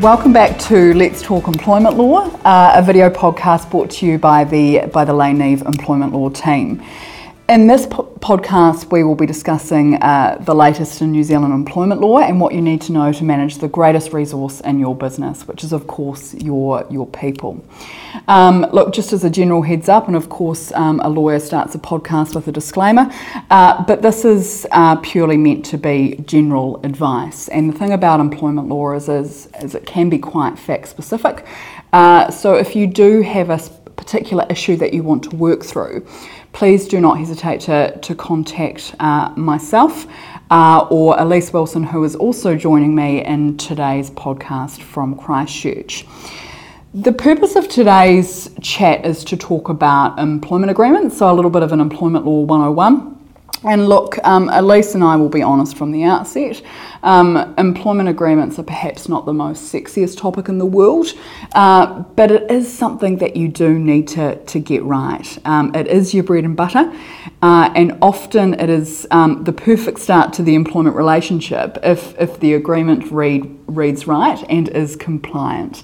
Welcome back to Let's Talk Employment Law, uh, a video podcast brought to you by the by the Lane Neave Employment Law team. In this po- podcast, we will be discussing uh, the latest in New Zealand employment law and what you need to know to manage the greatest resource in your business, which is, of course, your, your people. Um, look, just as a general heads up, and of course, um, a lawyer starts a podcast with a disclaimer, uh, but this is uh, purely meant to be general advice. And the thing about employment law is, is, is it can be quite fact specific. Uh, so if you do have a particular issue that you want to work through, please do not hesitate to, to contact uh, myself uh, or Elise Wilson, who is also joining me in today's podcast from Christchurch. The purpose of today's chat is to talk about employment agreements, so a little bit of an employment law 101. And look, um, Elise and I will be honest from the outset. Um, employment agreements are perhaps not the most sexiest topic in the world, uh, but it is something that you do need to, to get right. Um, it is your bread and butter, uh, and often it is um, the perfect start to the employment relationship if, if the agreement read, reads right and is compliant.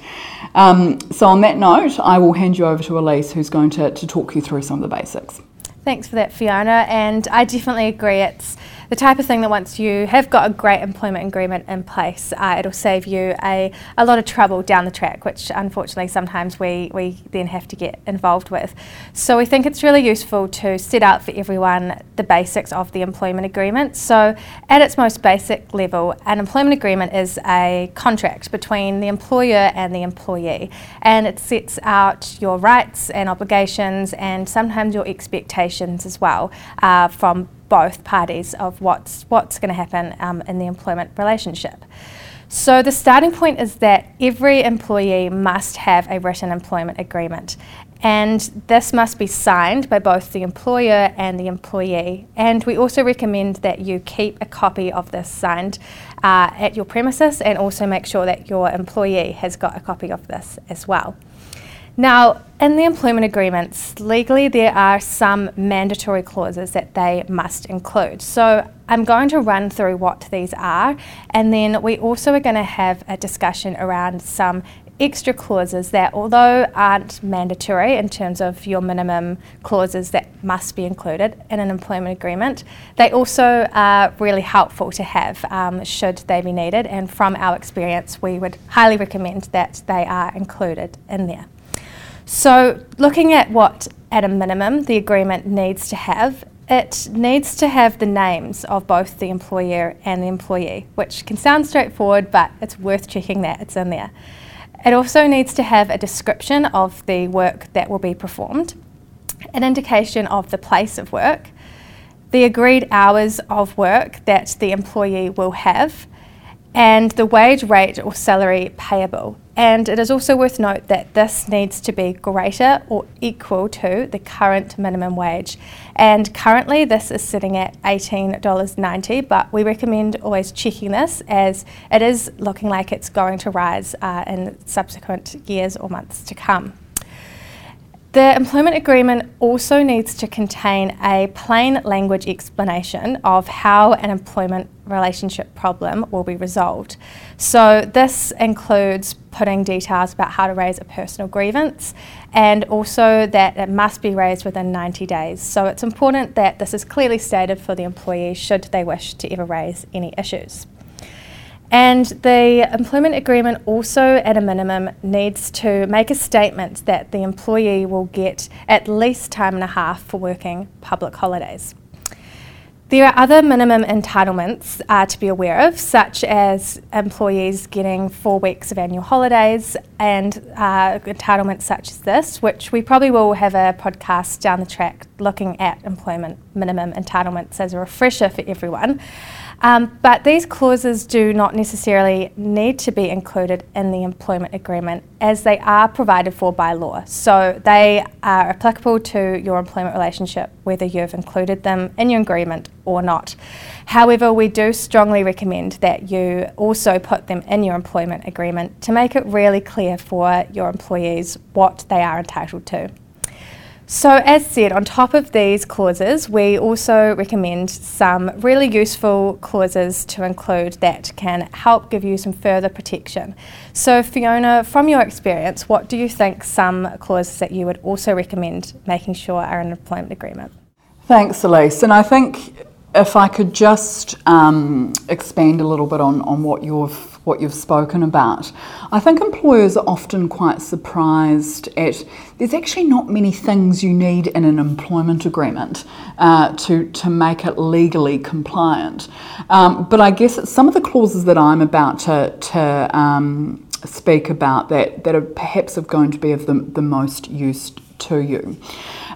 Um, so, on that note, I will hand you over to Elise, who's going to, to talk you through some of the basics. Thanks for that, Fiona. And I definitely agree. It's the type of thing that once you have got a great employment agreement in place, uh, it'll save you a, a lot of trouble down the track, which unfortunately sometimes we, we then have to get involved with. So we think it's really useful to set out for everyone the basics of the employment agreement. So at its most basic level, an employment agreement is a contract between the employer and the employee, and it sets out your rights and obligations and sometimes your expectations as well uh, from both parties of what's what's going to happen um, in the employment relationship. So the starting point is that every employee must have a written employment agreement, and this must be signed by both the employer and the employee. And we also recommend that you keep a copy of this signed uh, at your premises, and also make sure that your employee has got a copy of this as well. Now, in the employment agreements, legally there are some mandatory clauses that they must include. So I'm going to run through what these are, and then we also are going to have a discussion around some extra clauses that, although aren't mandatory in terms of your minimum clauses that must be included in an employment agreement, they also are really helpful to have um, should they be needed. And from our experience, we would highly recommend that they are included in there. So, looking at what, at a minimum, the agreement needs to have, it needs to have the names of both the employer and the employee, which can sound straightforward, but it's worth checking that it's in there. It also needs to have a description of the work that will be performed, an indication of the place of work, the agreed hours of work that the employee will have, and the wage rate or salary payable. And it is also worth note that this needs to be greater or equal to the current minimum wage. And currently this is sitting at $18.90, but we recommend always checking this as it is looking like it's going to rise uh, in subsequent years or months to come. The employment agreement also needs to contain a plain language explanation of how an employment relationship problem will be resolved. So, this includes putting details about how to raise a personal grievance and also that it must be raised within 90 days. So, it's important that this is clearly stated for the employee should they wish to ever raise any issues. And the employment agreement also, at a minimum, needs to make a statement that the employee will get at least time and a half for working public holidays. There are other minimum entitlements uh, to be aware of, such as employees getting four weeks of annual holidays and uh, entitlements such as this, which we probably will have a podcast down the track looking at employment minimum entitlements as a refresher for everyone. Um, but these clauses do not necessarily need to be included in the employment agreement as they are provided for by law. So they are applicable to your employment relationship whether you've included them in your agreement or not. However, we do strongly recommend that you also put them in your employment agreement to make it really clear for your employees what they are entitled to. So, as said, on top of these clauses, we also recommend some really useful clauses to include that can help give you some further protection. So, Fiona, from your experience, what do you think some clauses that you would also recommend making sure are in an employment agreement? Thanks, Elise. And I think if I could just um, expand a little bit on, on what you've what you've spoken about. I think employers are often quite surprised at there's actually not many things you need in an employment agreement uh, to, to make it legally compliant. Um, but I guess some of the clauses that I'm about to, to um, speak about that, that are perhaps are going to be of the, the most use to you.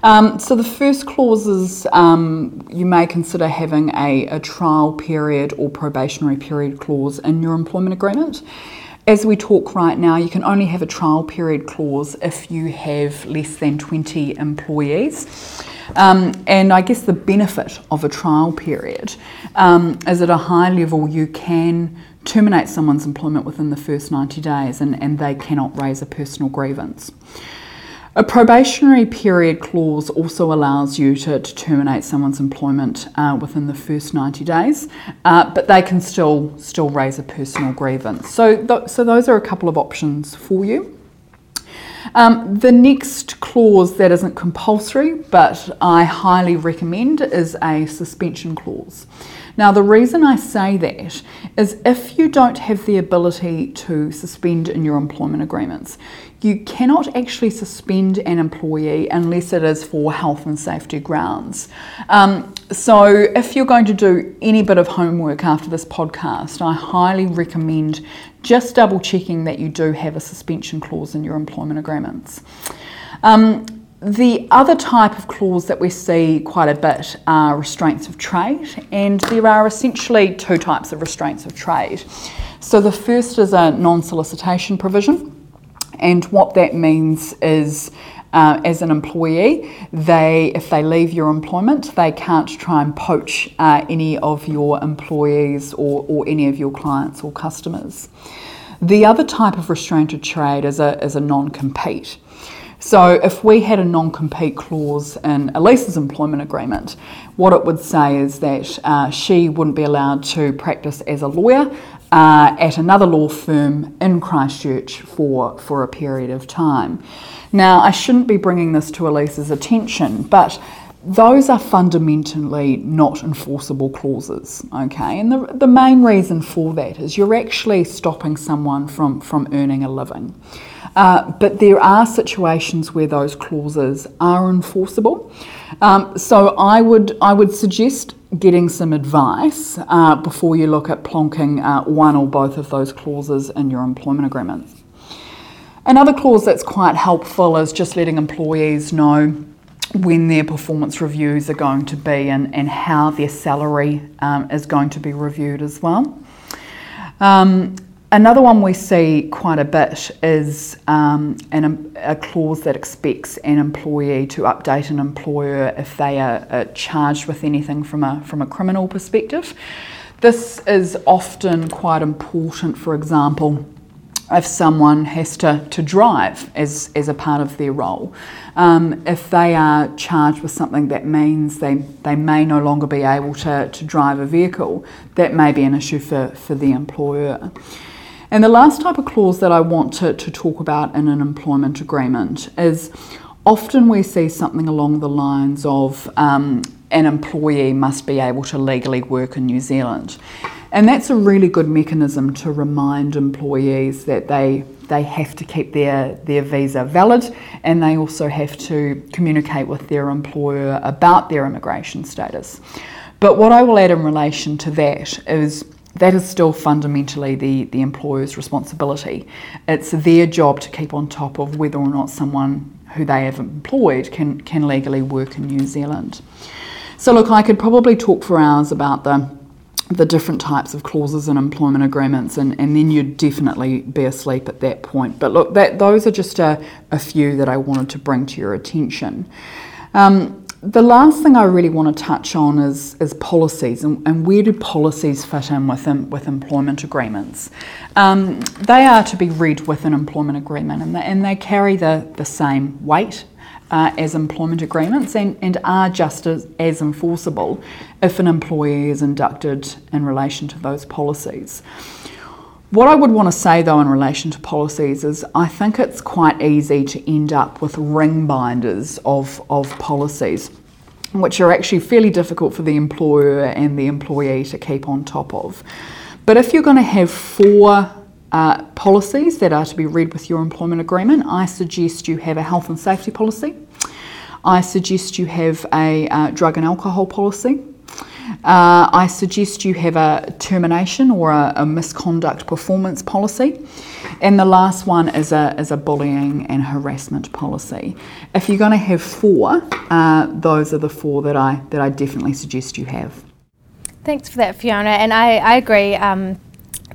Um, so the first clause is um, you may consider having a, a trial period or probationary period clause in your employment agreement. As we talk right now, you can only have a trial period clause if you have less than 20 employees. Um, and I guess the benefit of a trial period um, is at a high level you can terminate someone's employment within the first 90 days and, and they cannot raise a personal grievance. A probationary period clause also allows you to, to terminate someone's employment uh, within the first 90 days, uh, but they can still still raise a personal grievance. So, th- so those are a couple of options for you. Um, the next clause that isn't compulsory, but I highly recommend, is a suspension clause. Now, the reason I say that is if you don't have the ability to suspend in your employment agreements, you cannot actually suspend an employee unless it is for health and safety grounds. Um, so, if you're going to do any bit of homework after this podcast, I highly recommend just double checking that you do have a suspension clause in your employment agreements. Um, the other type of clause that we see quite a bit are restraints of trade, and there are essentially two types of restraints of trade. So, the first is a non solicitation provision. And what that means is, uh, as an employee, they if they leave your employment, they can't try and poach uh, any of your employees or, or any of your clients or customers. The other type of restraint of trade is a, is a non compete. So, if we had a non compete clause in Elise's employment agreement, what it would say is that uh, she wouldn't be allowed to practice as a lawyer uh, at another law firm in Christchurch for, for a period of time. Now, I shouldn't be bringing this to Elise's attention, but those are fundamentally not enforceable clauses, okay? And the, the main reason for that is you're actually stopping someone from, from earning a living. Uh, but there are situations where those clauses are enforceable. Um, so I would, I would suggest getting some advice uh, before you look at plonking uh, one or both of those clauses in your employment agreement. Another clause that's quite helpful is just letting employees know when their performance reviews are going to be and, and how their salary um, is going to be reviewed as well. Um, Another one we see quite a bit is um, an, a clause that expects an employee to update an employer if they are, charged with anything from a, from a criminal perspective. This is often quite important, for example, if someone has to, to drive as, as a part of their role. Um, if they are charged with something that means they, they may no longer be able to, to drive a vehicle, that may be an issue for, for the employer. And the last type of clause that I want to, to talk about in an employment agreement is often we see something along the lines of um, an employee must be able to legally work in New Zealand. And that's a really good mechanism to remind employees that they they have to keep their, their visa valid and they also have to communicate with their employer about their immigration status. But what I will add in relation to that is that is still fundamentally the, the employer's responsibility. It's their job to keep on top of whether or not someone who they have employed can, can legally work in New Zealand. So, look, I could probably talk for hours about the, the different types of clauses in employment agreements, and, and then you'd definitely be asleep at that point. But look, that, those are just a, a few that I wanted to bring to your attention. Um, the last thing I really want to touch on is, is policies and, and where do policies fit in with, with employment agreements. Um, they are to be read with an employment agreement and they, and they carry the, the same weight uh, as employment agreements and, and are just as, as enforceable if an employee is inducted in relation to those policies. What I would want to say though in relation to policies is I think it's quite easy to end up with ring binders of, of policies, which are actually fairly difficult for the employer and the employee to keep on top of. But if you're going to have four uh, policies that are to be read with your employment agreement, I suggest you have a health and safety policy. I suggest you have a uh, drug and alcohol policy. Uh, I suggest you have a termination or a, a, misconduct performance policy. And the last one is a, is a bullying and harassment policy. If you're going to have four, uh, those are the four that I, that I definitely suggest you have. Thanks for that, Fiona. And I, I agree. Um,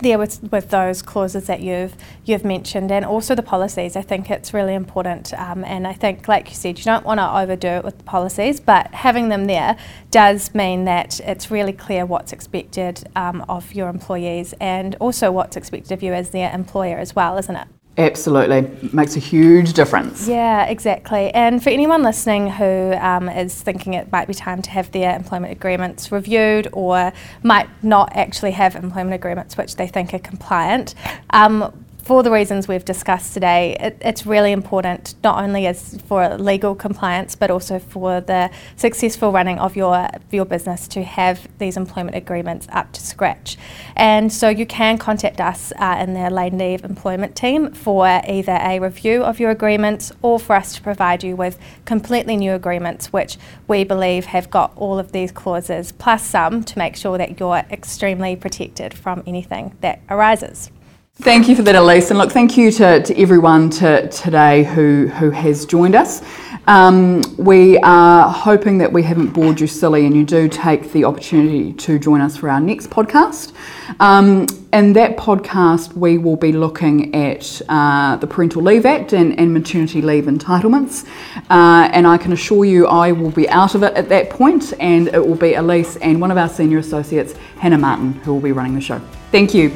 there with, with those clauses that you've you've mentioned and also the policies. I think it's really important um, and I think like you said you don't want to overdo it with the policies but having them there does mean that it's really clear what's expected um, of your employees and also what's expected of you as their employer as well isn't it Absolutely, makes a huge difference. Yeah, exactly. And for anyone listening who um, is thinking it might be time to have their employment agreements reviewed or might not actually have employment agreements which they think are compliant, um, for the reasons we've discussed today, it, it's really important not only as for legal compliance but also for the successful running of your your business to have these employment agreements up to scratch. And so you can contact us uh, in the Lane Neave employment team for either a review of your agreements or for us to provide you with completely new agreements which we believe have got all of these clauses plus some to make sure that you're extremely protected from anything that arises. Thank you for that, Elise. And look, thank you to, to everyone to, today who, who has joined us. Um, we are hoping that we haven't bored you silly and you do take the opportunity to join us for our next podcast. Um, in that podcast, we will be looking at uh, the Parental Leave Act and, and maternity leave entitlements. Uh, and I can assure you I will be out of it at that point, and it will be Elise and one of our senior associates, Hannah Martin, who will be running the show. Thank you.